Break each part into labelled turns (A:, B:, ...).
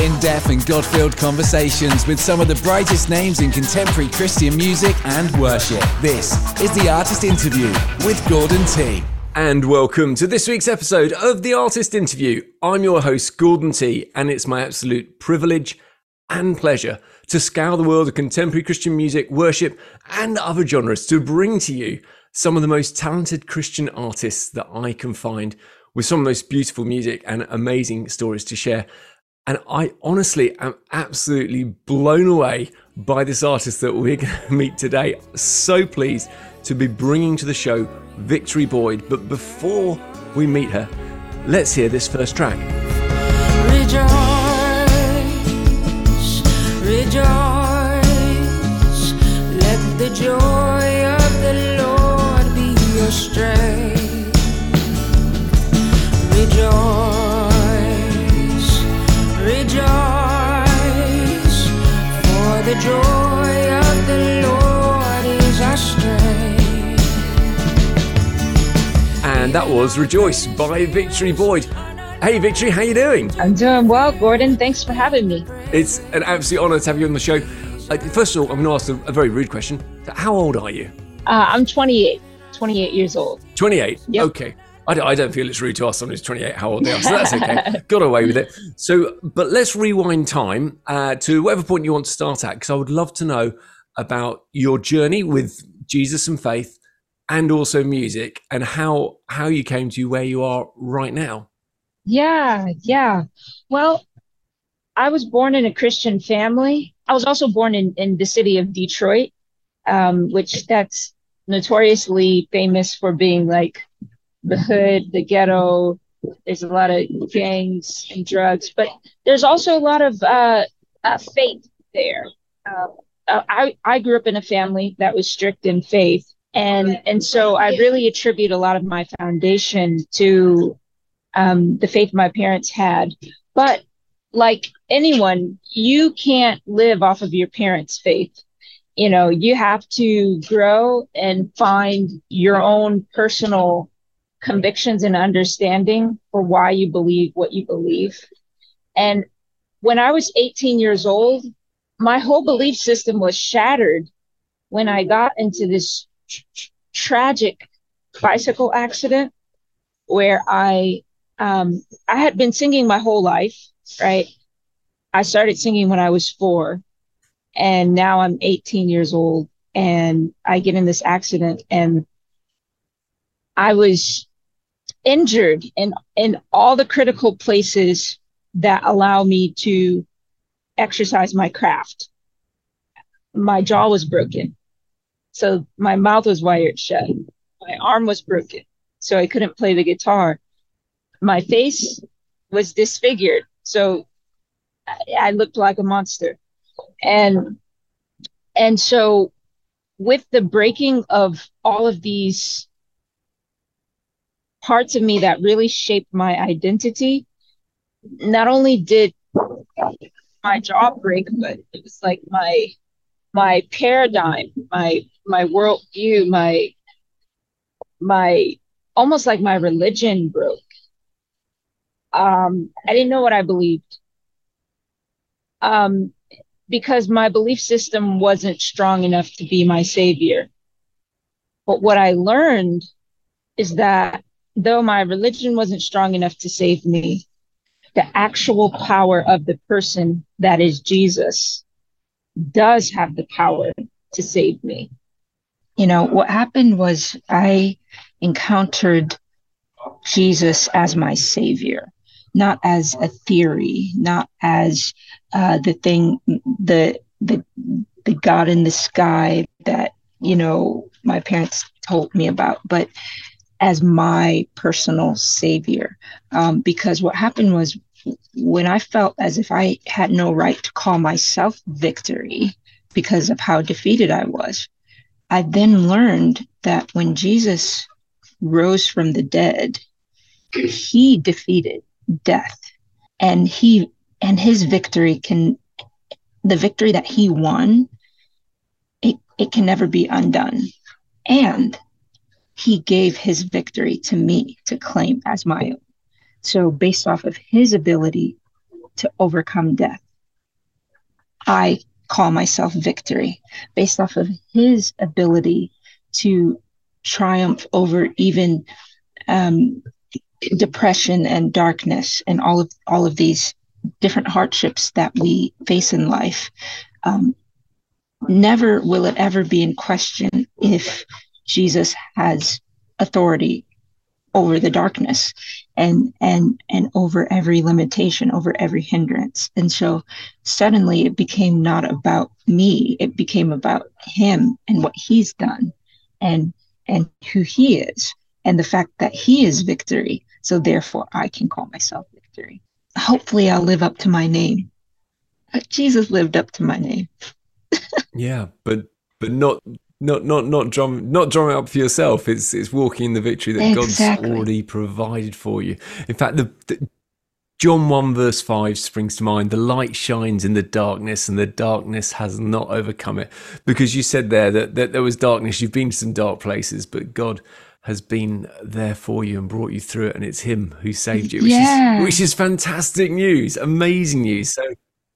A: in depth and God filled conversations with some of the brightest names in contemporary Christian music and worship. This is the Artist Interview with Gordon T.
B: And welcome to this week's episode of The Artist Interview. I'm your host, Gordon T, and it's my absolute privilege and pleasure to scour the world of contemporary Christian music, worship, and other genres to bring to you some of the most talented Christian artists that I can find with some of the most beautiful music and amazing stories to share. And I honestly am absolutely blown away by this artist that we're going to meet today. So pleased to be bringing to the show Victory Boyd. But before we meet her, let's hear this first track.
C: Rejoice, rejoice, let the joy of the Lord be your strength. Rejoice,
B: And that was Rejoice by Victory Boyd. Hey Victory, how you doing?
D: I'm doing well, Gordon. Thanks for having me.
B: It's an absolute honour to have you on the show. Uh, First of all, I'm going to ask a, a very rude question. How old are you?
D: Uh, I'm 28, 28 years old.
B: 28?
D: Yep.
B: Okay. I don't, I don't feel it's rude to ask someone who's 28 how old they are, so that's okay. Got away with it. So, but let's rewind time uh, to whatever point you want to start at, because I would love to know about your journey with Jesus and faith and also music and how how you came to where you are right now.
D: Yeah, yeah. Well, I was born in a Christian family. I was also born in, in the city of Detroit, um, which that's notoriously famous for being like the hood, the ghetto. There's a lot of gangs and drugs, but there's also a lot of uh, uh, faith there. Uh, I I grew up in a family that was strict in faith, and and so I really attribute a lot of my foundation to um, the faith my parents had. But like anyone, you can't live off of your parents' faith. You know, you have to grow and find your own personal convictions and understanding for why you believe what you believe. And when I was 18 years old, my whole belief system was shattered when I got into this tragic bicycle accident where I um, I had been singing my whole life, right? I started singing when I was four, and now I'm 18 years old, and I get in this accident, and I was injured in in all the critical places that allow me to exercise my craft. My jaw was broken, so my mouth was wired shut. My arm was broken, so I couldn't play the guitar my face was disfigured so I, I looked like a monster and and so with the breaking of all of these parts of me that really shaped my identity not only did my jaw break but it was like my my paradigm my my worldview my my almost like my religion broke um, I didn't know what I believed um, because my belief system wasn't strong enough to be my savior. But what I learned is that though my religion wasn't strong enough to save me, the actual power of the person that is Jesus does have the power to save me. You know, what happened was I encountered Jesus as my savior not as a theory, not as uh, the thing, the the the God in the sky that you know my parents told me about, but as my personal savior. Um, because what happened was when I felt as if I had no right to call myself victory because of how defeated I was, I then learned that when Jesus rose from the dead, he defeated death. And he and his victory can the victory that he won it, it can never be undone. And he gave his victory to me to claim as my own so based off of his ability to overcome death. I call myself victory based off of his ability to triumph over even um, depression and darkness and all of all of these different hardships that we face in life. Um, never will it ever be in question if Jesus has authority over the darkness and and and over every limitation over every hindrance. And so suddenly it became not about me it became about him and what he's done and and who he is and the fact that he is victory. So therefore i can call myself victory. Hopefully i'll live up to my name. Uh, Jesus lived up to my name.
B: Yeah but but not not not not drum not drum it up for yourself. It's it's walking in the victory that exactly. God's already provided for you. In fact, the, the John 1 verse 5 springs to mind. The light shines in the darkness and the darkness has not overcome it. Because you said there that, that there was darkness. You've been to some dark places, but God has been there for you and brought you through it. And it's him who saved you, which, yeah. is, which is fantastic news, amazing news. So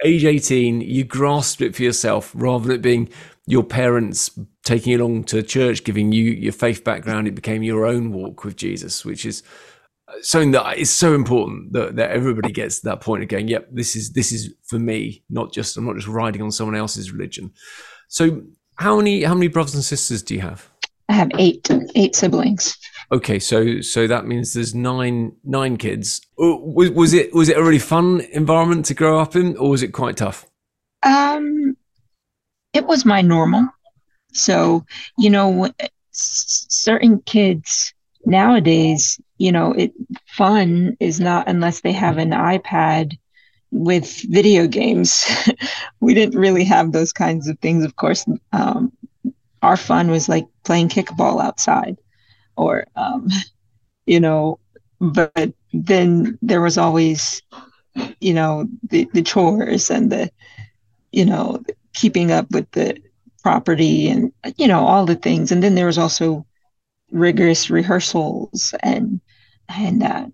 B: age 18, you grasped it for yourself rather than it being your parents taking you along to church, giving you your faith background, it became your own walk with Jesus, which is uh, something that is so important that, that everybody gets to that point of going, yep, this is this is for me, not just I'm not just riding on someone else's religion. So how many how many brothers and sisters do you have?
D: I have eight eight siblings.
B: Okay, so so that means there's nine nine kids. Was, was it was it a really fun environment to grow up in, or was it quite tough?
D: Um, it was my normal. So, you know, certain kids nowadays, you know, it fun is not unless they have an iPad with video games. we didn't really have those kinds of things, of course. Um, our fun was like playing kickball outside or, um, you know, but then there was always, you know, the, the chores and the, you know, keeping up with the property and you know all the things and then there was also rigorous rehearsals and and uh,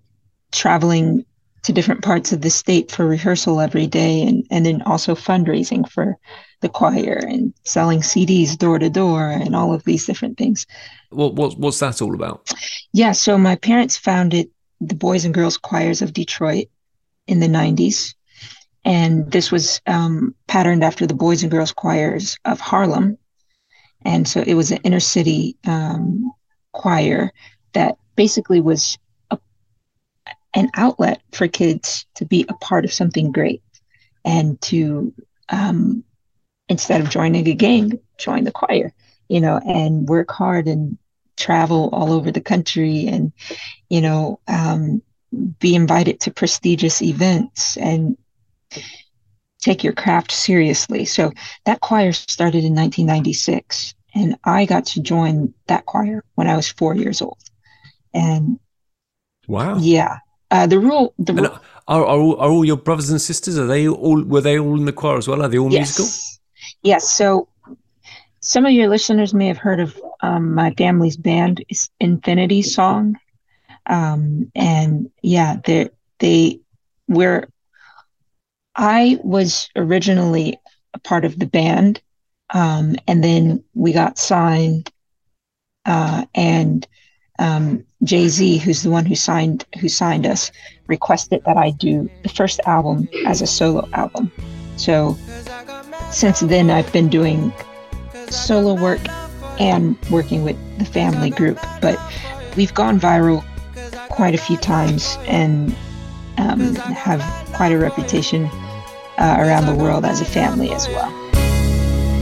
D: traveling to different parts of the state for rehearsal every day and and then also fundraising for the choir and selling CDs door to door and all of these different things.
B: What, what what's that all about?
D: Yeah, so my parents founded the Boys and Girls Choirs of Detroit in the 90s and this was um, patterned after the Boys and Girls Choirs of Harlem. And so it was an inner city um, choir that basically was a, an outlet for kids to be a part of something great and to, um, instead of joining a gang, join the choir, you know, and work hard and travel all over the country and, you know, um, be invited to prestigious events and take your craft seriously. So that choir started in 1996, and I got to join that choir when I was four years old. And
B: wow,
D: yeah, uh, the rule. The
B: rule, are, are, all, are all your brothers and sisters? Are they all? Were they all in the choir as well? Are they all yes. musical?
D: Yes. So some of your listeners may have heard of um, my family's band, Infinity Song, um, and yeah, they they we're I was originally a part of the band, um, and then we got signed, uh, and um, Jay Z, who's the one who signed who signed us, requested that I do the first album as a solo album. So since then, I've been doing solo work and working with the family group. But we've gone viral quite a few times and um, have quite a reputation uh, around the world as a family as well.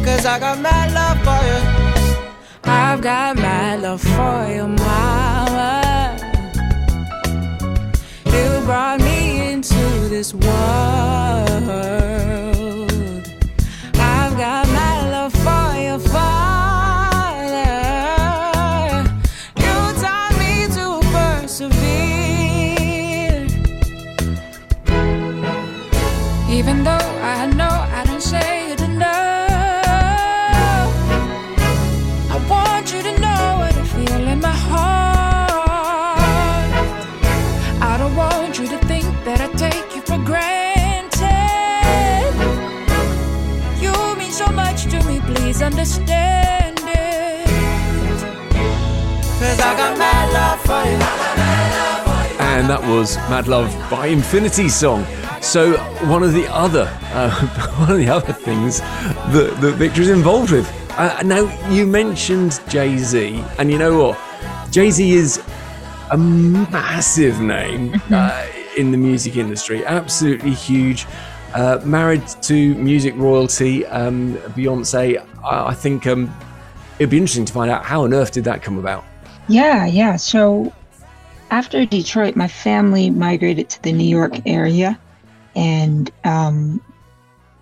D: Cause I got mad love for you. I've got mad love for you, mama. You brought me into this world.
B: By Infinity Song. So one of the other uh, one of the other things that, that is involved with. Uh, now you mentioned Jay Z, and you know what? Jay Z is a massive name uh, in the music industry, absolutely huge. Uh, married to music royalty, um, Beyonce. I, I think um, it'd be interesting to find out how on earth did that come about.
D: Yeah, yeah. So after Detroit, my family migrated to the New York area, and um,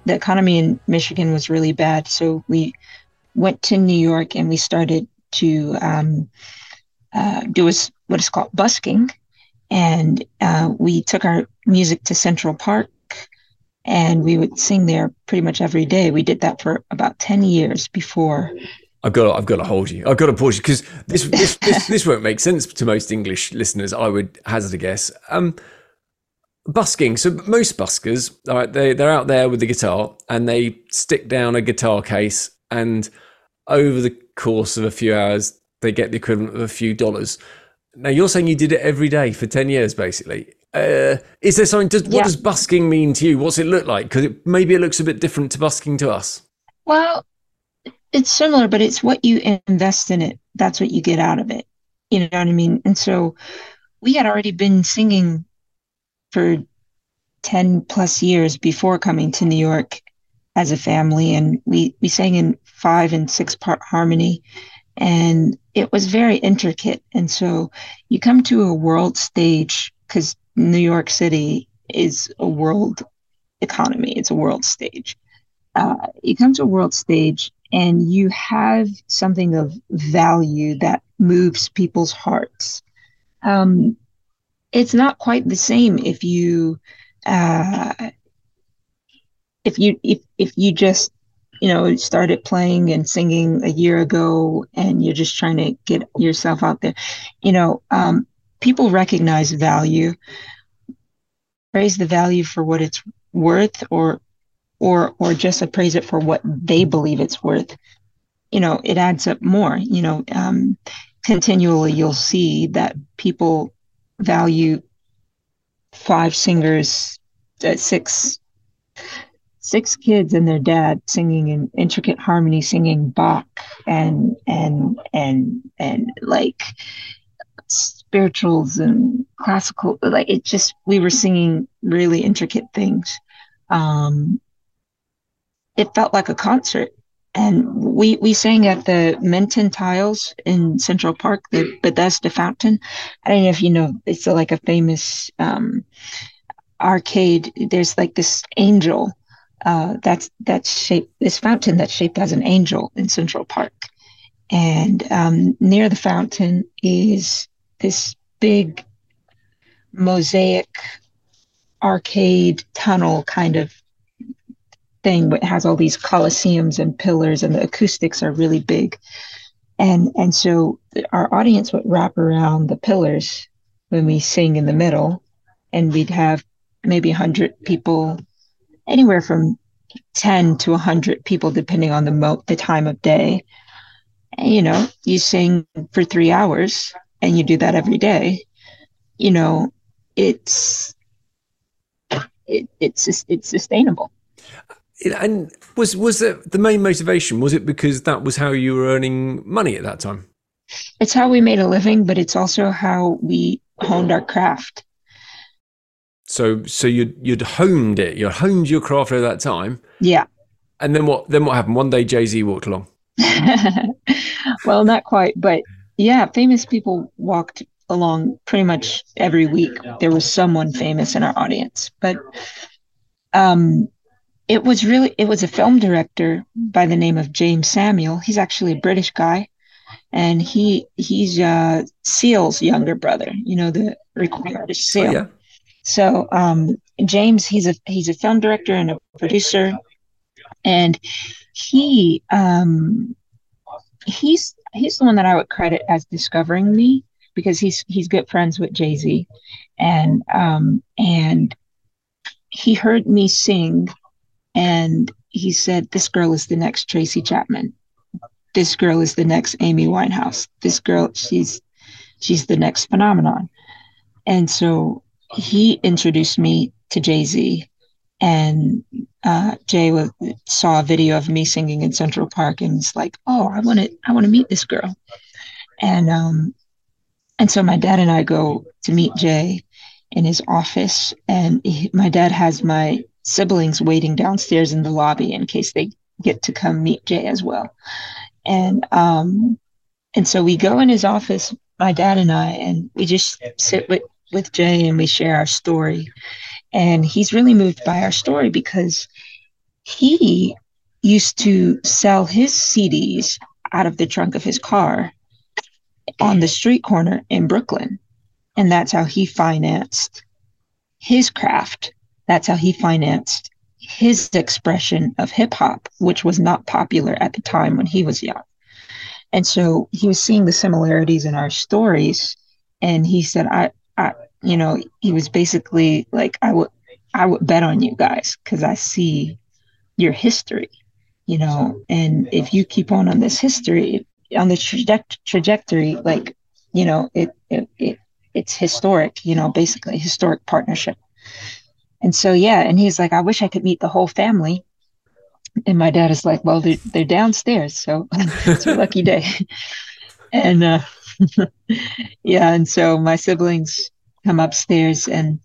D: the economy in Michigan was really bad. So we went to New York and we started to um, uh, do a, what is called busking, and uh, we took our music to Central Park and we would sing there pretty much every day. We did that for about 10 years before.
B: I've got, to, I've got to hold you. I've got to pause you because this, this, this, this, won't make sense to most English listeners. I would hazard a guess. Um, busking. So most buskers, all right, they they're out there with the guitar and they stick down a guitar case, and over the course of a few hours, they get the equivalent of a few dollars. Now you're saying you did it every day for ten years, basically. Uh, is there something? Does, what does busking mean to you? What's it look like? Because it, maybe it looks a bit different to busking to us.
D: Well, it's similar, but it's what you invest in it. That's what you get out of it. You know what I mean? And so we had already been singing for 10 plus years before coming to New York as a family. And we, we sang in five and six part harmony. And it was very intricate. And so you come to a world stage because New York City is a world economy, it's a world stage uh, you come to a world stage and you have something of value that moves people's hearts. Um, it's not quite the same if you uh, if you if if you just you know started playing and singing a year ago and you're just trying to get yourself out there. You know, um, people recognize value, praise the value for what it's worth, or or or just appraise it for what they believe it's worth you know it adds up more you know um, continually you'll see that people value five singers uh, six six kids and their dad singing in intricate harmony singing bach and and and and like spirituals and classical like it just we were singing really intricate things. Um it felt like a concert. And we we sang at the Minton Tiles in Central Park, the Bethesda Fountain. I don't know if you know, it's like a famous um, arcade. There's like this angel uh, that's that's shaped this fountain that's shaped as an angel in Central Park, and um, near the fountain is this big mosaic arcade tunnel kind of thing but it has all these coliseums and pillars and the acoustics are really big. And and so our audience would wrap around the pillars when we sing in the middle and we'd have maybe 100 people anywhere from 10 to 100 people depending on the mo- the time of day. And, you know you sing for 3 hours and you do that every day. You know it's it, it's it's sustainable
B: And was was it the main motivation? Was it because that was how you were earning money at that time?
D: it's how we made a living, but it's also how we honed our craft.
B: So so you'd you'd honed it, you honed your craft at that time,
D: Yeah.
B: and then what? Then what happened? One day Jay Z walked along.
D: well, not quite, but yeah, famous people walked along pretty much every week. There was someone famous in our audience, but um, it was really it was a film director by the name of Jeymes Samuel. He's actually a British guy, and he he's uh, Seal's younger brother. You know the recording artist Seal.
B: Oh, yeah.
D: So um, Jeymes, he's a he's a film director and a producer, and he um, he's he's the one that I would credit as discovering me because he's he's good friends with Jay Z, and um, and he heard me sing, and he said, "This girl is the next Tracy Chapman," this girl is the next Amy Winehouse. This girl, she's she's the next phenomenon. And so he introduced me to Jay Z, and uh, Jay was, saw a video of me singing in Central Park and was like, "Oh, I want to, I want to meet this girl." And um, and so my dad and I go to meet Jay in his office, and he, my dad has my siblings waiting downstairs in the lobby in case they get to come meet Jay as well. And um, and so we go in his office, my dad and I, and we just sit with with Jay and we share our story. And he's really moved by our story because he used to sell his CDs out of the trunk of his car on the street corner in Brooklyn. And that's how he financed his craft. That's how he financed his expression of hip hop, which was not popular at the time when he was young. And so he was seeing the similarities in our stories. And he said, I, I, you know, he was basically like, I would, I would bet on you guys because I see your history, you know, and if you keep on on this history, on the traje- trajectory, like, you know, it, it, it, it's historic, you know, basically historic partnership. And so, yeah. And he's like, I wish I could meet the whole family. And my dad is like, well, they're, they're downstairs. So it's a lucky day. and, uh, yeah. And so my siblings come upstairs and,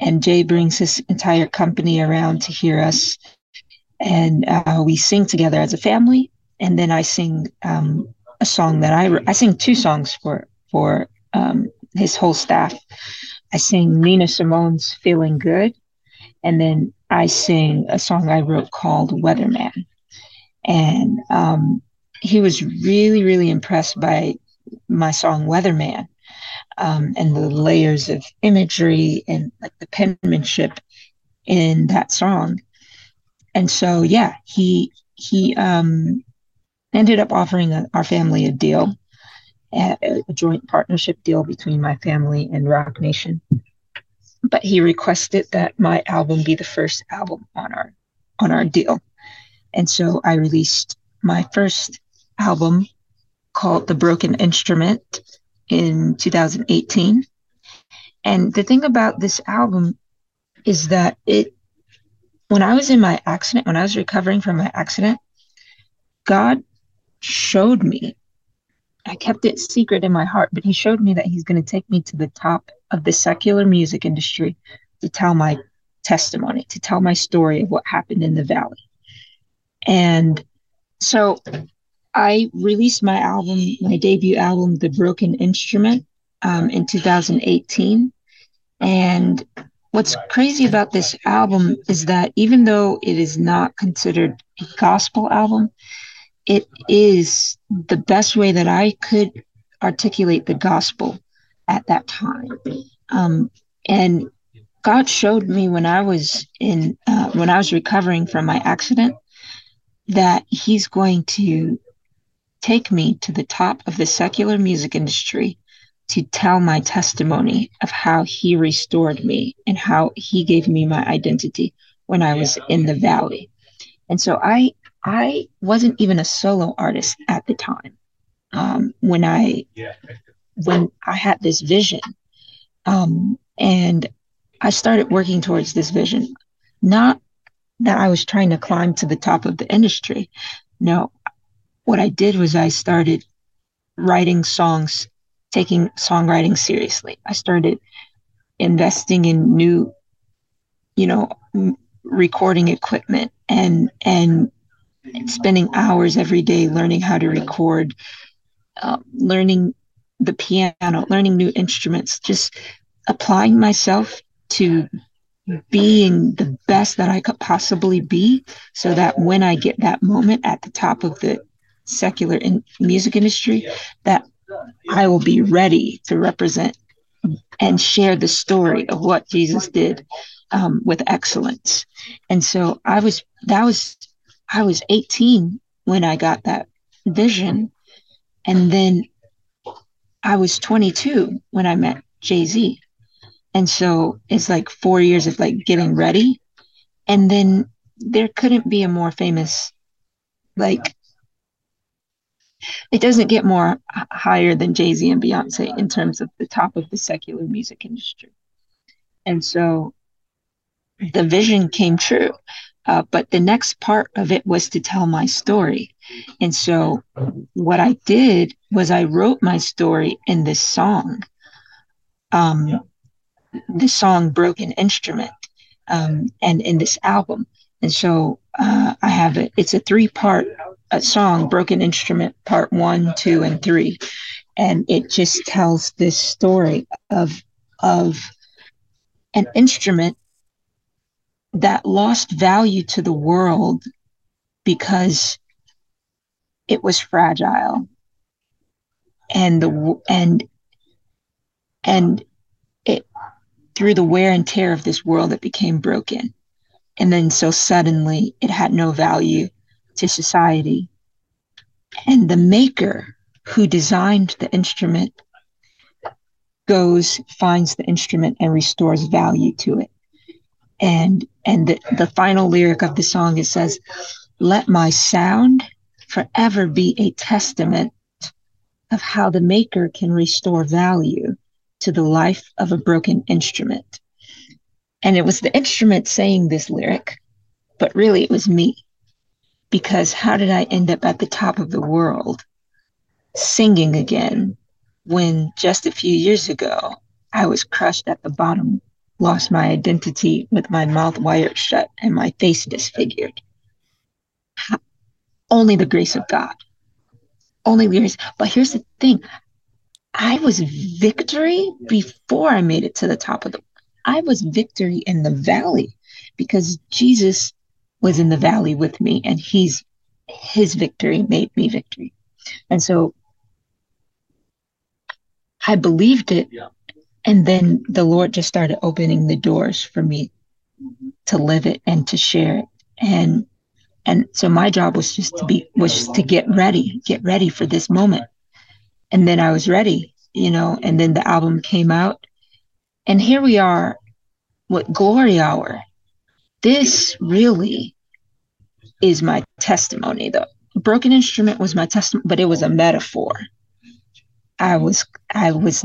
D: and Jay brings his entire company around to hear us. And uh, we sing together as a family and then I sing um, a song that I I sing two songs for for um, his whole staff. I sing Nina Simone's "Feeling Good," and then I sing a song I wrote called "Weatherman." And um, he was really really impressed by my song "Weatherman." Um, and the layers of imagery and like the penmanship in that song. And so, yeah, he he um, ended up offering a, our family a deal, a, a joint partnership deal between my family and Roc Nation. But he requested that my album be the first album on our on our deal. And so I released my first album called The Broken Instrument in 2018. And the thing about this album is that it when I was in my accident, when I was recovering from my accident, God showed me. I kept it secret in my heart, but he showed me that he's going to take me to the top of the secular music industry to tell my testimony, to tell my story of what happened in the valley. And so I released my album, my debut album, The Broken Instrument, um, in 2018. And what's crazy about this album is that even though it is not considered a gospel album, it is the best way that I could articulate the gospel at that time. Um, and God showed me when I was in uh, when I was recovering from my accident that He's going to take me to the top of the secular music industry to tell my testimony of how He restored me and how He gave me my identity when I was in the valley. And so I I wasn't even a solo artist at the time um, when I when I had this vision, um, and I started working towards this vision. Not that I was trying to climb to the top of the industry. No, what I did was I started writing songs, taking songwriting seriously. I started investing in new, you know, recording equipment and and spending hours every day learning how to record, uh, learning the piano, learning new instruments, just applying myself to being the best that I could possibly be so that when I get that moment at the top of the secular in music industry that I will be ready to represent and share the story of what Jesus did um, with excellence. And so I was that was I was 18 when I got that vision. And then I was 22 when I met Jay Z. And so it's like four years of like getting ready. And then there couldn't be a more famous, like, it doesn't get more higher than Jay Z and Beyonce in terms of the top of the secular music industry. And so the vision came true. Uh, but the next part of it was to tell my story. And so what I did was I wrote my story in this song, um, the song Broken Instrument, um, and in this album. And so uh, I have it, it's a three part uh, song, Broken Instrument, part one, two, and three. And it just tells this story of, of an instrument that lost value to the world because it was fragile. And the and and it through the wear and tear of this world it became broken. And then so suddenly it had no value to society. And the maker who designed the instrument goes finds the instrument and restores value to it and and the, the final lyric of the song it says let my sound forever be a testament of how the maker can restore value to the life of a broken instrument. And it was the instrument saying this lyric but really it was me. Because how did i end up at the top of the world singing again when just a few years ago i was crushed at the bottom lost my identity with my mouth wired shut and my face disfigured. Only the grace of God. Only grace. But here's the thing I was victory before I made it to the top of the. I was victory in the valley because Jesus was in the valley with me and he's his victory made me victory. And so I believed it yeah and then the lord just started opening the doors for me to live it and to share it. And and so my job was just to be was to get ready get ready for this moment. And then i was ready you know and then the album came out. And here we are with glory hour. This really is my testimony though. Broken instrument was my testimony but it was a metaphor. I was i was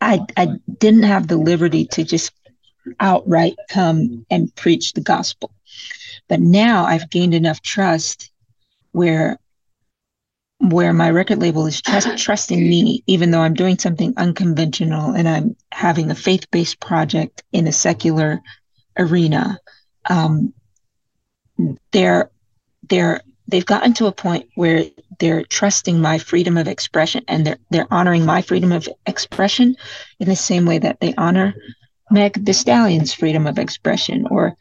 D: I, I didn't have the liberty to just outright come and preach the gospel. But now I've gained enough trust where where my record label is trust, trusting me, even though I'm doing something unconventional and I'm having a faith based project in a secular arena. Um, they're they're they've gotten to a point where they're trusting my freedom of expression and they're they're honoring my freedom of expression in the same way that they honor Meg the Stallion's freedom of expression or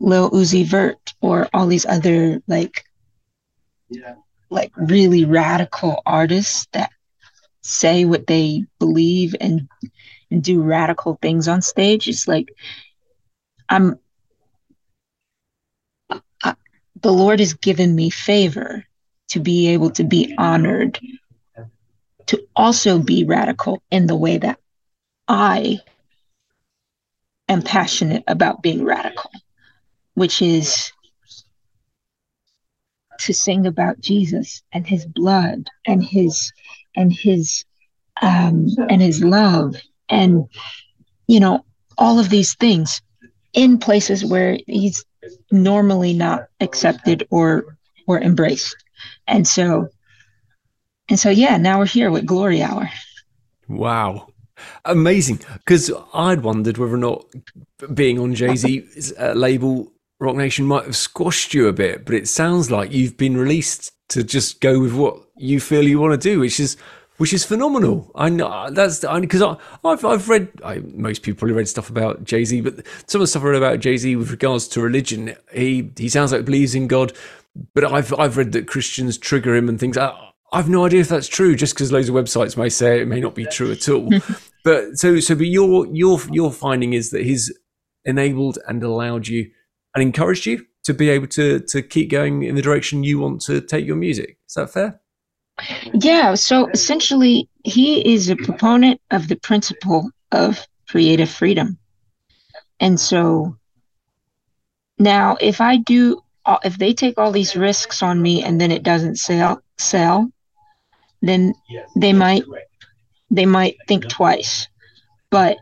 D: Lil Uzi Vert or all these other like yeah. like really radical artists that say what they believe and, and do radical things on stage. It's like I'm the Lord has given me favor to be able to be honored, to also be radical in the way that I am passionate about being radical, which is to sing about Jesus and his blood and his and his um and his love and you know all of these things in places where he's normally not accepted or or embraced. And so and so yeah, now we're here with Glory Hour.
B: Wow. Amazing. Because I'd wondered whether or not being on Jay Z's uh, label Roc Nation might have squashed you a bit, but it sounds like you've been released to just go with what you feel you want to do, which is which is phenomenal. I know uh, that's because I, have I've read I, most people probably read stuff about Jay Z, but some of the stuff I read about Jay Z with regards to religion, he he sounds like he believes in God, but I've I've read that Christians trigger him and things. I, I've no idea if that's true, just because loads of websites may say it may not be true at all. but so so, but your your your finding is that he's enabled and allowed you and encouraged you to be able to to keep going in the direction you want to take your music. Is that fair?
D: Yeah, so essentially, he is a proponent of the principle of creative freedom. And so now, if I do, uh, if they take all these risks on me and then it doesn't sell, sell, then they might they might think twice. But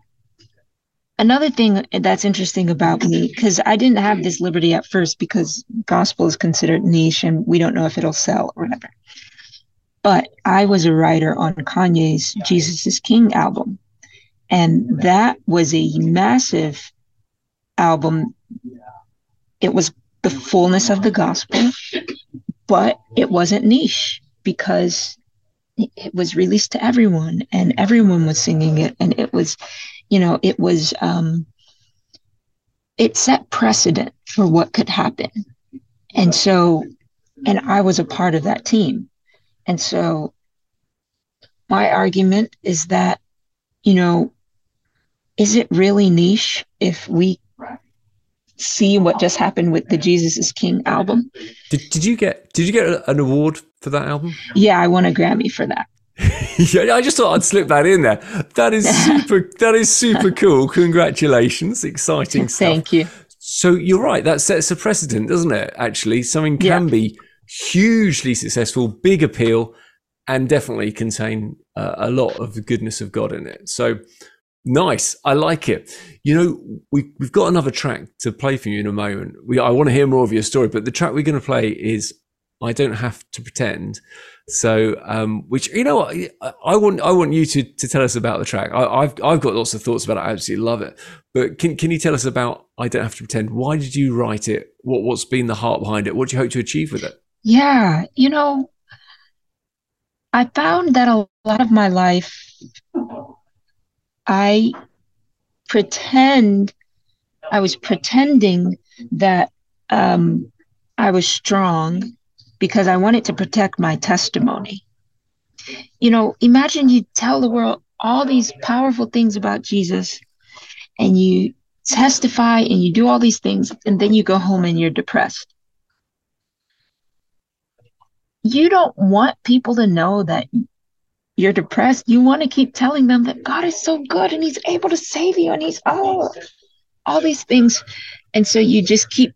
D: another thing that's interesting about me because I didn't have this liberty at first because gospel is considered niche and we don't know if it'll sell or whatever. But I was a writer on Kanye's Jesus is King album. And that was a massive album. It was the fullness of the gospel, but it wasn't niche because it was released to everyone and everyone was singing it. And it was, you know, it was, um, it set precedent for what could happen. And so, and I was a part of that team. And so my argument is that, you know, is it really niche if we see what just happened with the Jesus is King album?
B: Did, did you get did you get an award for that album?
D: Yeah, I won a Grammy for that.
B: yeah, I just thought I'd slip that in there. That is super. that is super cool. Congratulations! Exciting stuff.
D: Thank you.
B: So you're right. That sets a precedent, doesn't it? Actually, something can yeah. be hugely successful, big appeal, and definitely contain uh, a lot of the goodness of God in it. So nice, I like it. You know, we we've got another track to play for you in a moment. We I want to hear more of your story, but the track we're going to play is "I Don't Have to Pretend." So, um, which you know, I, I want I want you to to tell us about the track. I, have I've got lots of thoughts about it. I absolutely love it. But can can you tell us about "I Don't Have to Pretend"? Why did you write it? What what's been the heart behind it? What do you hope to achieve with it?
D: Yeah, you know, I found that a lot of my life, I pretend, I was pretending that um, I was strong because I wanted to protect my testimony. You know, imagine you tell the world all these powerful things about Jesus and you testify and you do all these things, and then you go home and you're depressed you don't want people to know that you're depressed. You want to keep telling them that God is so good and He's able to save you and He's oh, all these things. And so you just keep,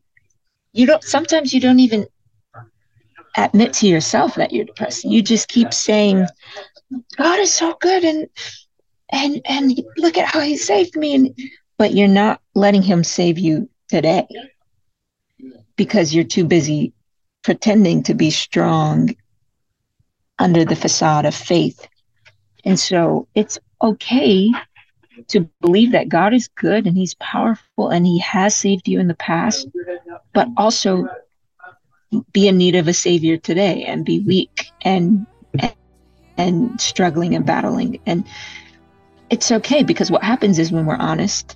D: you don't, sometimes you don't even admit to yourself that you're depressed. You just keep saying, God is so good and, and, and look at how He saved me. And, but you're not letting Him save you today because you're too busy pretending to be strong under the facade of faith. And so it's okay to believe that God is good and He's powerful and He has saved you in the past, but also be in need of a Savior today and be weak and and, and struggling and battling. And it's okay because what happens is when we're honest,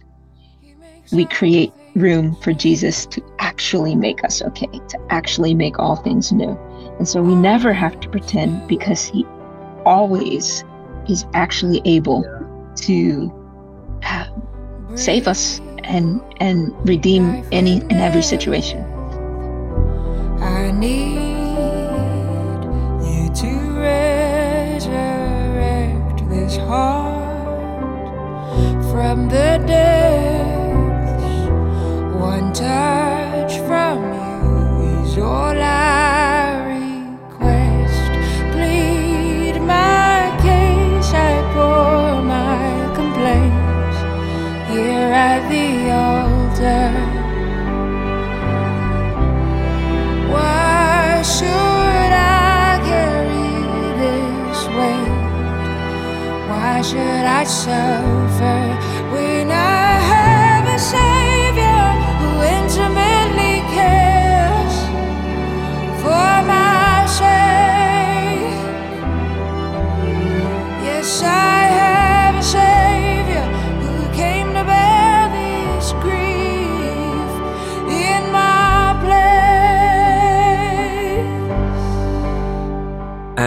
D: we create room for Jesus to actually make us okay, to actually make all things new. And so we never have to pretend because He always is actually able to uh, save us and and redeem any and every situation.
C: I need you to resurrect this heart from the dead one touch from you is all I request. Plead my case, I pour my complaints here at the altar. Why should I carry this weight? Why should I suffer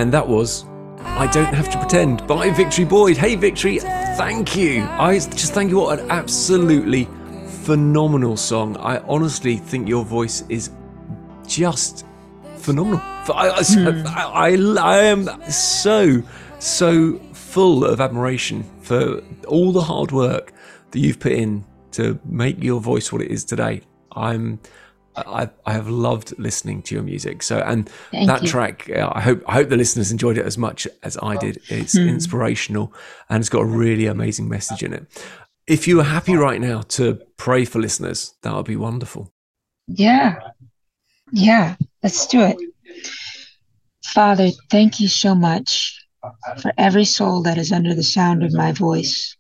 B: And that was I Don't Have to Pretend by Victory Boyd. Hey, Victory, thank you. I just thank you. What an absolutely phenomenal song. I honestly think your voice is just phenomenal. I, I, hmm. I, I, am so, so full of admiration for all the hard work that you've put in to make your voice what it is today. I'm I, I have loved listening to your music. So, and
D: Thank
B: that
D: you.
B: track, uh, I hope I hope the listeners enjoyed it as much as I did. It's
D: Hmm.
B: inspirational and it's got a really amazing message in it. If you were happy right now to pray for listeners, that would be wonderful.
D: Yeah. Yeah. Let's do it. Father, thank you so much for every soul that is under the sound of my voice.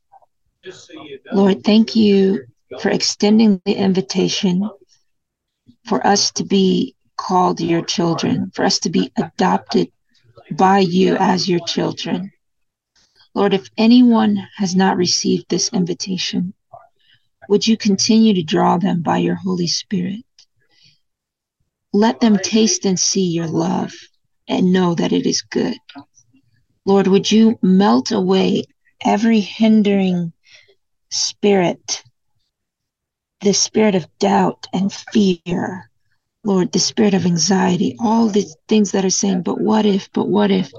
D: Lord, thank you for extending the invitation for us to be called your children, for us to be adopted by you as your children. Lord, if anyone has not received this invitation, would you continue to draw them by your Holy Spirit? Let them taste and see your love and know that it is good. Lord, would you melt away every hindering spirit, the spirit of doubt and fear, Lord, the spirit of anxiety, all these things that are saying, but what if, but what if?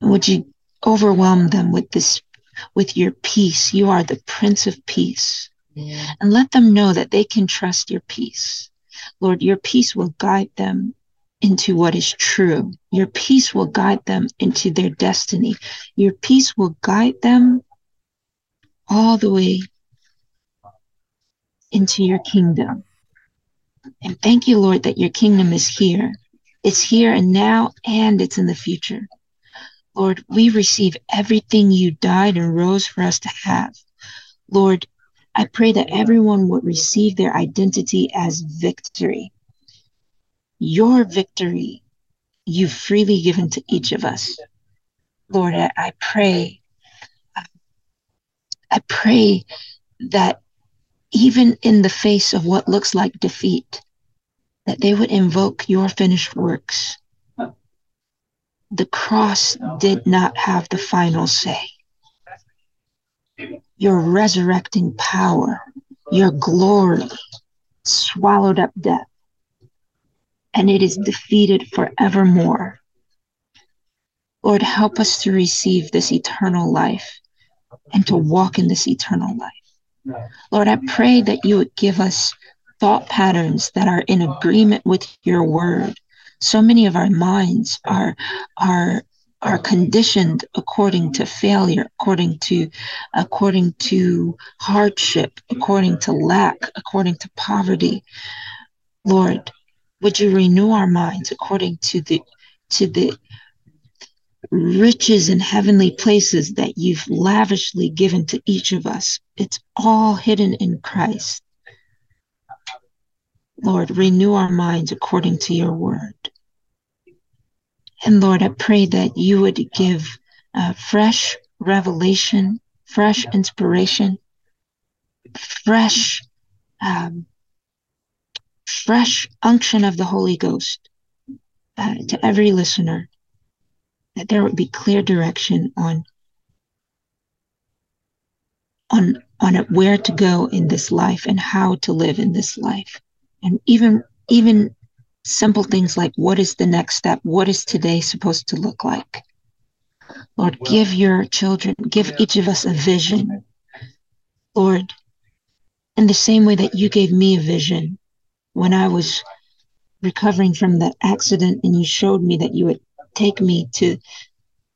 D: Would you overwhelm them with this, with your peace? You are the Prince of Peace. And let them know that they can trust your peace. Lord, your peace will guide them into what is true. Your peace will guide them into their destiny. Your peace will guide them all the way into your kingdom. And thank you, Lord, that your kingdom is here. It's here and now, and it's in the future. Lord, we receive everything you died and rose for us to have. Lord, I pray that everyone would receive their identity as victory. Your victory you've freely given to each of us. Lord, I, I pray, I pray that even in the face of what looks like defeat, that they would invoke your finished works. The cross did not have the final say. Your resurrecting power, your glory swallowed up death, and it is defeated forevermore. Lord, help us to receive this eternal life and to walk in this eternal life. Lord, I pray that you would give us thought patterns that are in agreement with your word. So many of our minds are are are conditioned according to failure, according to according to hardship, according to lack, according to poverty. Lord, would you renew our minds according to the to the riches and heavenly places that you've lavishly given to each of us. It's all hidden in Christ. Lord, renew our minds according to your word. And Lord, I pray that you would give uh, fresh revelation, fresh inspiration, fresh, um, fresh unction of the Holy Ghost uh, to every listener that there would be clear direction on on on where to go in this life and how to live in this life. And even even simple things like what is the next step? What is today supposed to look like? Lord give your children give each of us a vision. Lord in the same way that you gave me a vision when i was recovering from that accident and you showed me that you would take me to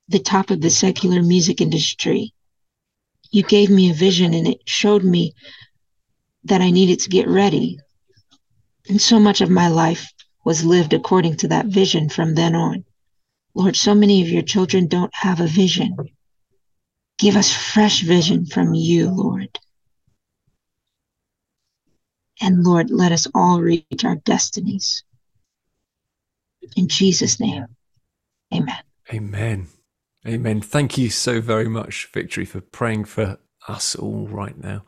D: the top of the secular music industry. You gave me a vision and it showed me that I needed to get ready. And so much of my life was lived according to that vision from then on. Lord, so many of your children don't have a vision. Give us fresh vision from you, Lord. And Lord, let us all reach our destinies. In Jesus' name. Amen.
B: Amen. Amen. Thank you so very much, Victory, for praying for us all right now.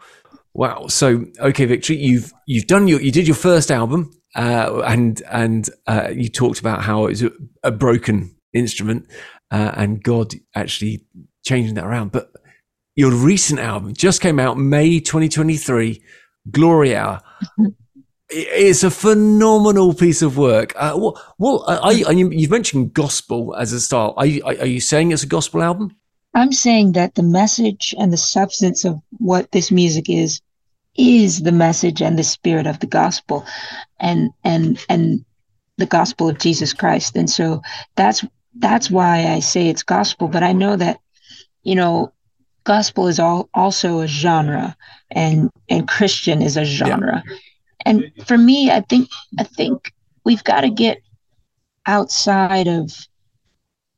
B: Wow. So, okay, Victory, you've you've done your you did your first album, uh, and and uh, you talked about how it's a, a broken instrument, uh, and God actually changing that around. But your recent album just came out May 2023, Glory Hour. It's a phenomenal piece of work. Uh, what, what are I, you've mentioned gospel as a style. Are you, are you saying it's a gospel album?
D: I'm saying that the message and the substance of what this music is is the message and the spirit of the gospel and and and the gospel of Jesus Christ. And so that's that's why I say it's gospel, but I know that you know gospel is all also a genre and and Christian is a genre. Yeah. And for me, I think I think we've got to get outside of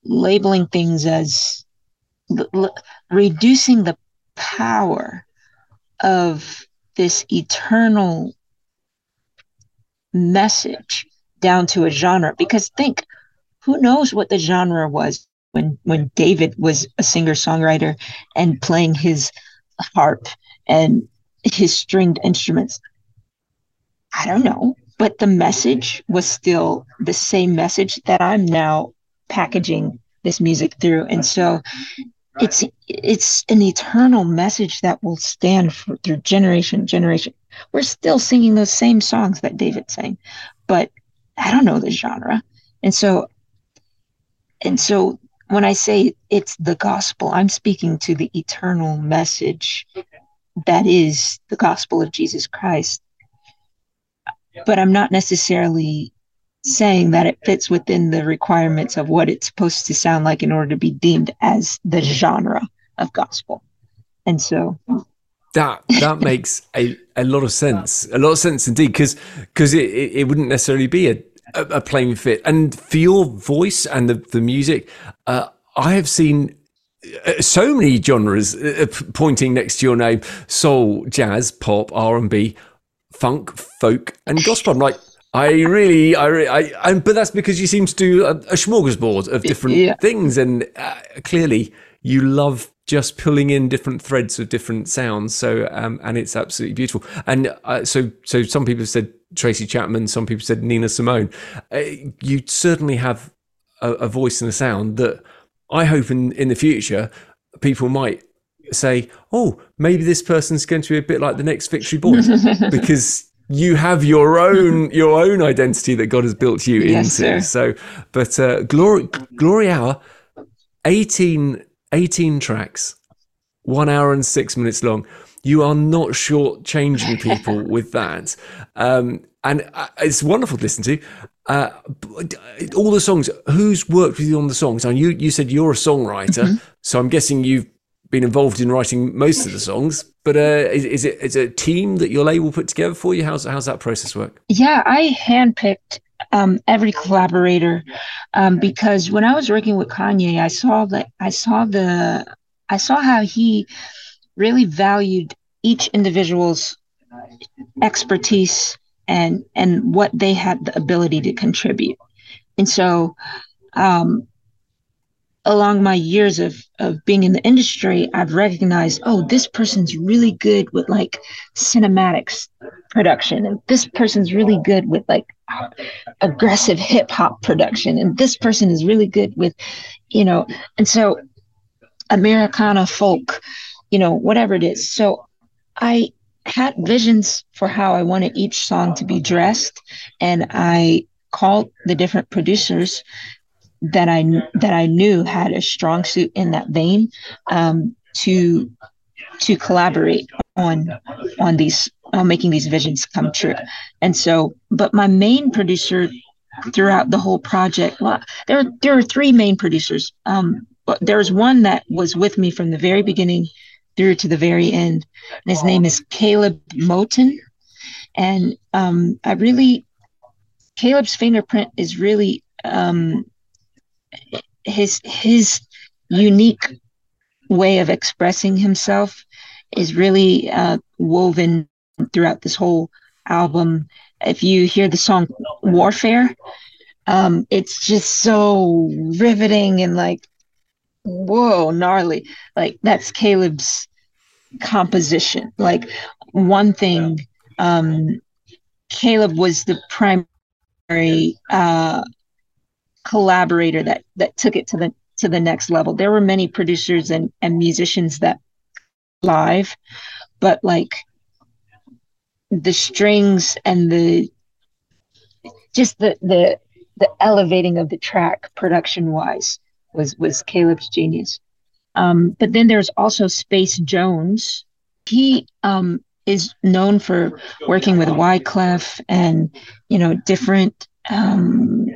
D: labeling things as l- l- reducing the power of this eternal message down to a genre. Because think who knows what the genre was when when David was a singer songwriter and playing his harp and his stringed instruments I don't know but the message was still the same message that I'm now packaging this music through. And so it's it's an eternal message that will stand for through generation generation. We're still singing those same songs that david sang but i don't know the genre. And so and so when i say it's the gospel i'm speaking to the eternal message that is the gospel of jesus christ but i'm not necessarily saying that it fits within the requirements of what it's supposed to sound like in order to be deemed as the genre of gospel. And so
B: that that makes a, a lot of sense, a lot of sense indeed, because because it, it, wouldn't necessarily be a, a, a plain fit. And for your voice and the the music, uh, I have seen uh, so many genres uh, pointing next to your name: soul, jazz, pop, R and B, funk, folk, and gospel. I'm like, I really, I, really, I, I, but that's because you seem to do a, a smorgasbord of different yeah. things, and uh, clearly you love just pulling in different threads of different sounds. So, um, and it's absolutely beautiful. And uh, so, so some people have said Tracy Chapman, some people said Nina Simone. Uh, you certainly have a, a voice and a sound that I hope in in the future people might say, oh, maybe this person's going to be a bit like the next Victory Boyd because you have your own your own identity that God has built you yes, into. Sir. So, but uh, glory glory hour, 18, 18 tracks, one hour and six minutes long. You are not short-changing people with that, um, and uh, it's wonderful to listen to. Uh, all the songs. Who's worked with you on the songs? And you you said you're a songwriter, mm-hmm. so I'm guessing you've been involved in writing most of the songs, but uh, is, is, it is it a team that your label put together for you? How's how's that process work?
D: Yeah, I handpicked um, every collaborator um, because when I was working with Kanye, I saw that I saw the I saw how he really valued each individual's expertise and and what they had the ability to contribute, and so um, along my years of of being in the industry, I've recognized, oh, this person's really good with like cinematics production, and this person's really good with like aggressive hip hop production, and this person is really good with, you know, and so Americana folk, you know, whatever it is. So I had visions for how I wanted each song to be dressed, and I called the different producers that I that I knew had a strong suit in that vein um, to to collaborate on on these on making these visions come true. And so, but my main producer throughout the whole project, well, there there are three main producers. Um, but there's one that was with me from the very beginning through to the very end. And his name is Caleb Moten. And um, I really, Caleb's fingerprint is really um, his his unique way of expressing himself is really uh, woven throughout this whole album. If you hear the song Warfare, um, it's just so riveting and like, whoa, gnarly. Like that's Caleb's composition. Like one thing, um, Caleb was the primary uh, collaborator that that took it to the to the next level. There were many producers and, and musicians that live, but like the strings and the just the the the elevating of the track production wise was was Caleb's genius. Um, but then there's also Space Jones. He um, is known for working with Wyclef and you know different um,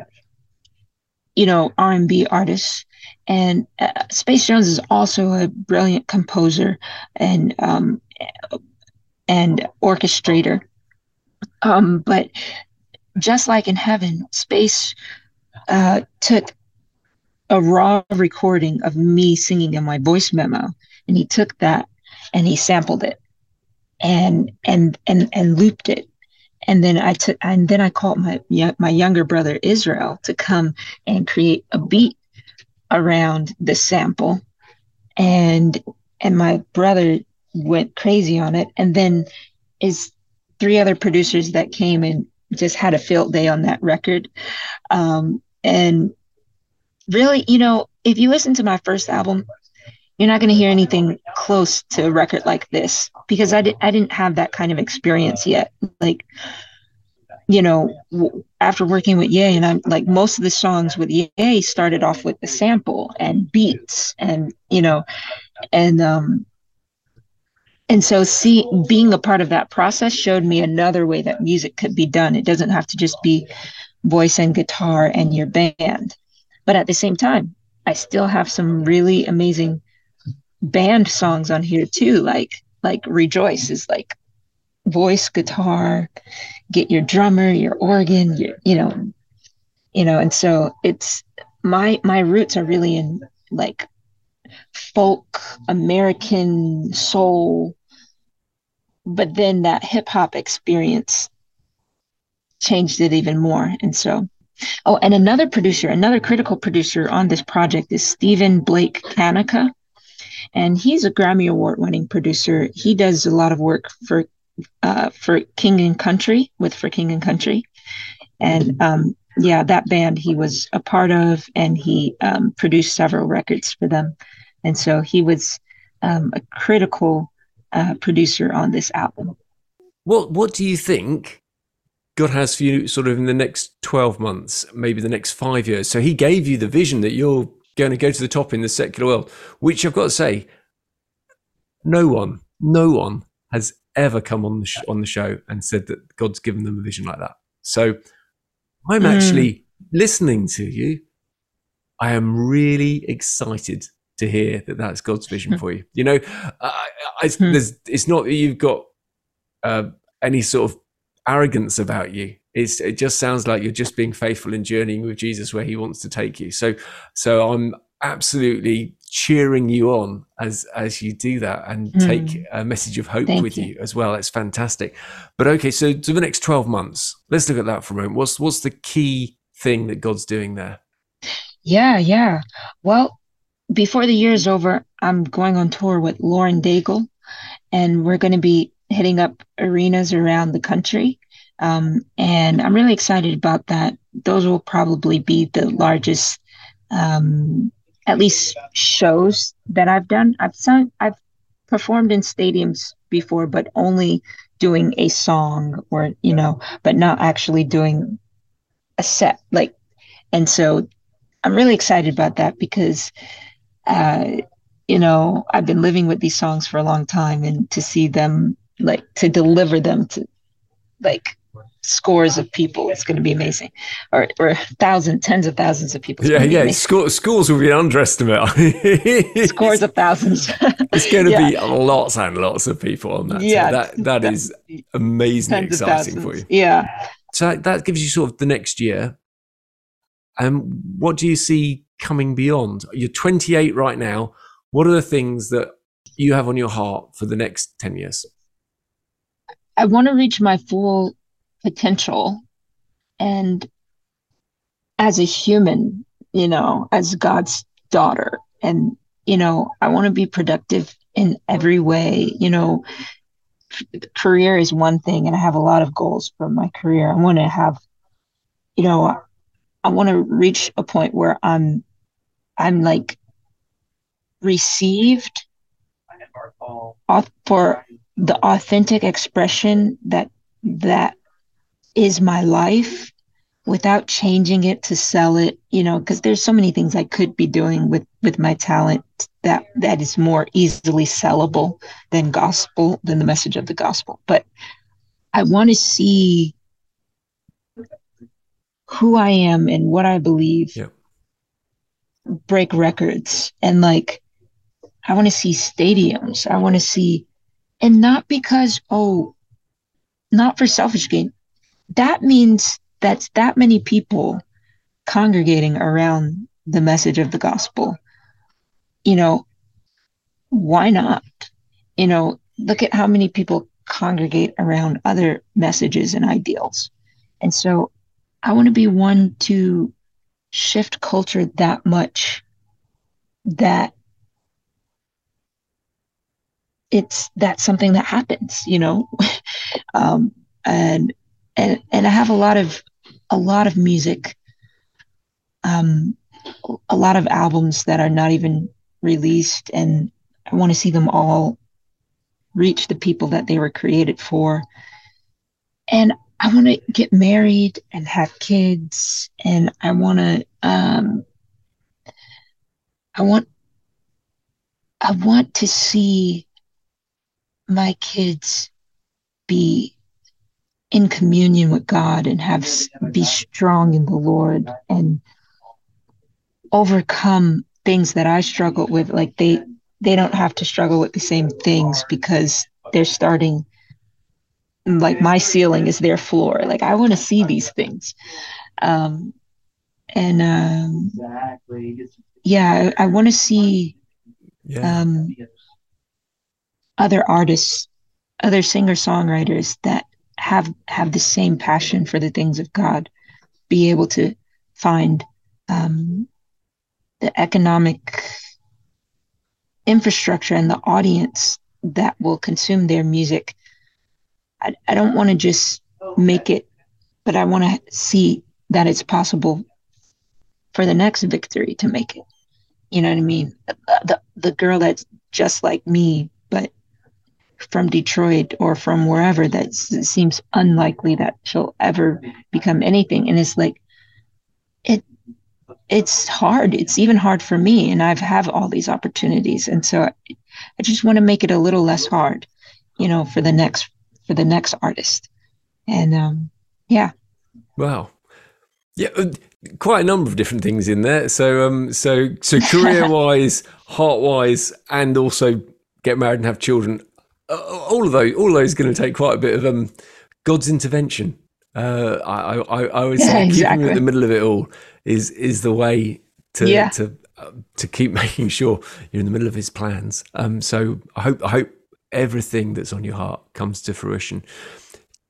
D: you know R&B artists. And uh, Space Jones is also a brilliant composer and um, and orchestrator. Um, but just like in heaven, Space uh, took a raw recording of me singing in my voice memo, and he took that and he sampled it and and and and looped it and then I took and then I called my my younger brother Israel to come and create a beat around the sample. And and my brother went crazy on it. And then is three other producers that came and just had a field day on that record. Um, and really you know if you listen to my first album you're not going to hear anything close to a record like this because I, di- I didn't have that kind of experience yet. Like, you know, w- after working with Ye, and I'm like most of the songs with Ye started off with the sample and beats, and you know, and um, and so see being a part of that process showed me another way that music could be done. It doesn't have to just be voice and guitar and your band, but at the same time, I still have some really amazing band songs on here too like like rejoice is like voice guitar get your drummer your organ your you know you know and so it's my my roots are really in like folk american soul but then that hip hop experience changed it even more and so oh and another producer another critical producer on this project is stephen blake kanika and he's a Grammy Award winning producer. He does a lot of work for uh, for King and Country with For King and Country, and um, yeah, that band he was a part of, and he um, produced several records for them, and so he was um, a critical uh, producer on this album.
B: What What do you think God has for you, sort of in the next twelve months, maybe the next five years? So He gave you the vision that you're going to go to the top in the secular world, which I've got to say, no one, no one has ever come on the sh- on the show and said that God's given them a vision like that. So I'm mm. actually listening to you. I am really excited to hear that that's God's vision for you. You know, I, I, hmm. it's not that you've got uh, any sort of arrogance about you. It's, it just sounds like you're just being faithful in journeying with Jesus where He wants to take you. So, so I'm absolutely cheering you on as as you do that and mm. take a message of hope Thank with you. you. as well. It's fantastic. But okay, so to the next twelve months, let's look at that for a moment. What's what's the key thing that God's doing there?
D: Yeah, yeah. Well, before the year is over, I'm going on tour with Lauren Daigle, and we're going to be hitting up arenas around the country um, and I'm really excited about that. Those will probably be the largest, um, at least shows that I've done. I've sung, I've performed in stadiums before, but only doing a song or, you know, but not actually doing a set. Like, and so I'm really excited about that because, uh, you know, I've been living with these songs for a long time and to see them, like, to deliver them to, like, scores of people. It's going to be amazing, or or thousands, tens of thousands of people.
B: yeah, yeah. School, schools will be an underestimate.
D: scores of thousands.
B: it's going to yeah. be lots and lots of people on that. Yeah, so that that is amazing, exciting for you.
D: Yeah.
B: So that gives you sort of the next year. And um, what do you see coming beyond? You're 28 right now. What are the things that you have on your heart for the next 10 years?
D: I want to reach my full potential. And as a human you know as god's daughter and you know i want to be productive in every way you know. Career is one thing and i have a lot of goals for my career. I want to have you know i want to reach a point where i'm i'm like received for the authentic expression that that is my life without changing it to sell it, you know, because there's so many things I could be doing with with my talent that that is more easily sellable than gospel than the message of the gospel. But I want to see who I am and what I believe break records and like I want to see stadiums. I want to see and not because oh not for selfish gain. That means that's that many people congregating around the message of the gospel. You know, why not? You know, look at how many people congregate around other messages and ideals. And so I want to be one to shift culture that much that it's that's something that happens, you know. um, and and and I have a lot of a lot of music, um, a lot of albums that are not even released, and I want to see them all reach the people that they were created for. And I want to get married and have kids, and I want to um, I want I want to see my kids be in communion with God and have be strong in the Lord and overcome things that I struggle with like they they don't have to struggle with the same things because they're starting like my ceiling is their floor. Like I want to see these things. Um and um yeah I, I want to see um other artists other singer songwriters that have have the same passion for the things of God be able to find um, the economic infrastructure and the audience that will consume their music. I, I don't want to just make it, but I want to see that it's possible for the next victory to make it. You know what I mean? The, the, the girl that's just like me, but from Detroit or from wherever that seems unlikely that she'll ever become anything. And it's like, it, it's hard. It's even hard for me. And I've have all these opportunities. And so I, I just want to make it a little less hard, you know, for the next, for the next artist. And, um, yeah.
B: Wow. Yeah, uh, quite a number of different things in there. So, um, so, so career-wise, heart-wise, and also get married and have children. Uh, all of those, all of those, going to take quite a bit of um, God's intervention. Uh, I, I, I would say
D: Yeah,
B: keeping you
D: exactly.
B: in the middle of it all is is the way to
D: Yeah.
B: to uh, to keep making sure you're in the middle of His plans. Um, so I hope I hope everything that's on your heart comes to fruition.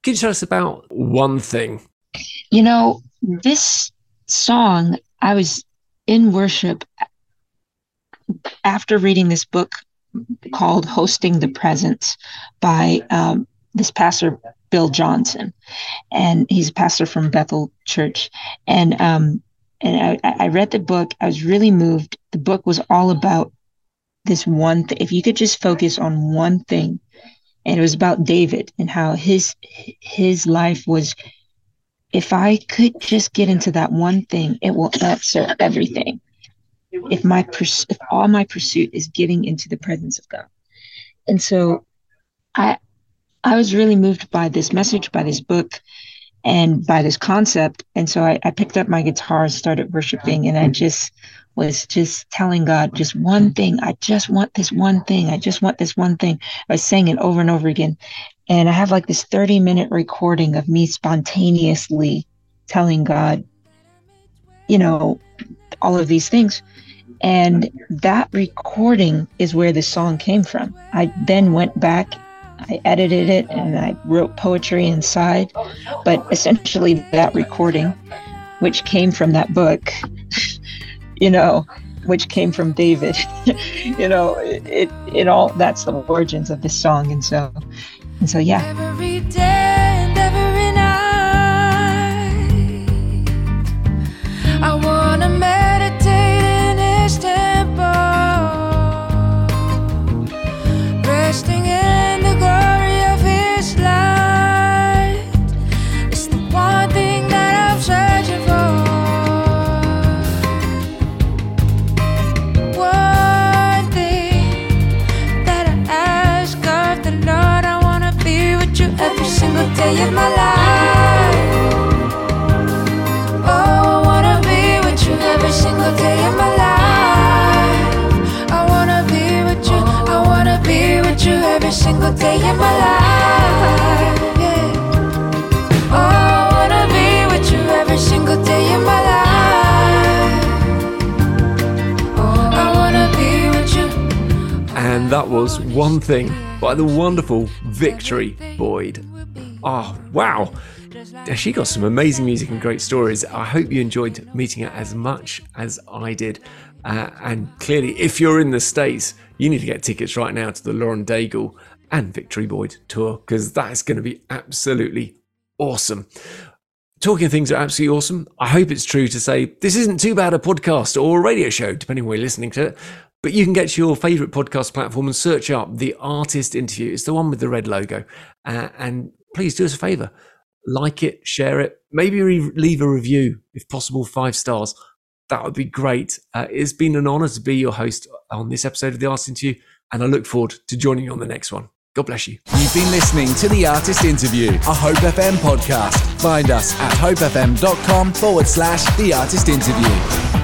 B: Can you tell us about one thing?
D: You know, this song, I was in worship after reading this book called Hosting the Presence by um, this pastor, Bill Johnson. And he's a pastor from Bethel Church. And um, and I, I read the book. I was really moved. The book was all about this one thing. If you could just focus on one thing, and it was about David and how his his life was if I could just get into that one thing, it will answer everything. If my if all my pursuit is getting into the presence of God, and so I I was really moved by this message, by this book, and by this concept. And so I, I picked up my guitar, started worshiping, and I just was just telling God just one thing. I just want this one thing. I just want this one thing. I was saying it over and over again. And I have like this 30 minute recording of me spontaneously telling God, you know, all of these things. And that recording is where the song came from. I then went back, I edited it, and I wrote poetry inside. But essentially, that recording, which came from that book, you know, which came from David, you know, it, it, it all, that's the origins of this song. And so, and so, yeah.
B: By the wonderful Victory Boyd. Oh, wow. She got some amazing music and great stories. I hope you enjoyed meeting her as much as I did. Uh, and clearly, if you're in the States, you need to get tickets right now to the Lauren Daigle and Victory Boyd tour because that's going to be absolutely awesome. Talking of things that are absolutely awesome, I hope it's true to say this isn't too bad a podcast or a radio show, depending where you're listening to it. But you can get to your favorite podcast platform and search up the artist interview. It's the one with the red logo. Uh, and please do us a favor like it, share it, maybe re- leave a review if possible, five stars. That would be great. Uh, it's been an honor to be your host on this episode of the Artist Interview, and I look forward to joining you on the next one. God bless you.
A: You've been listening to The Artist Interview, a Hope FM podcast. Find us at hopefm.com forward slash The Artist Interview.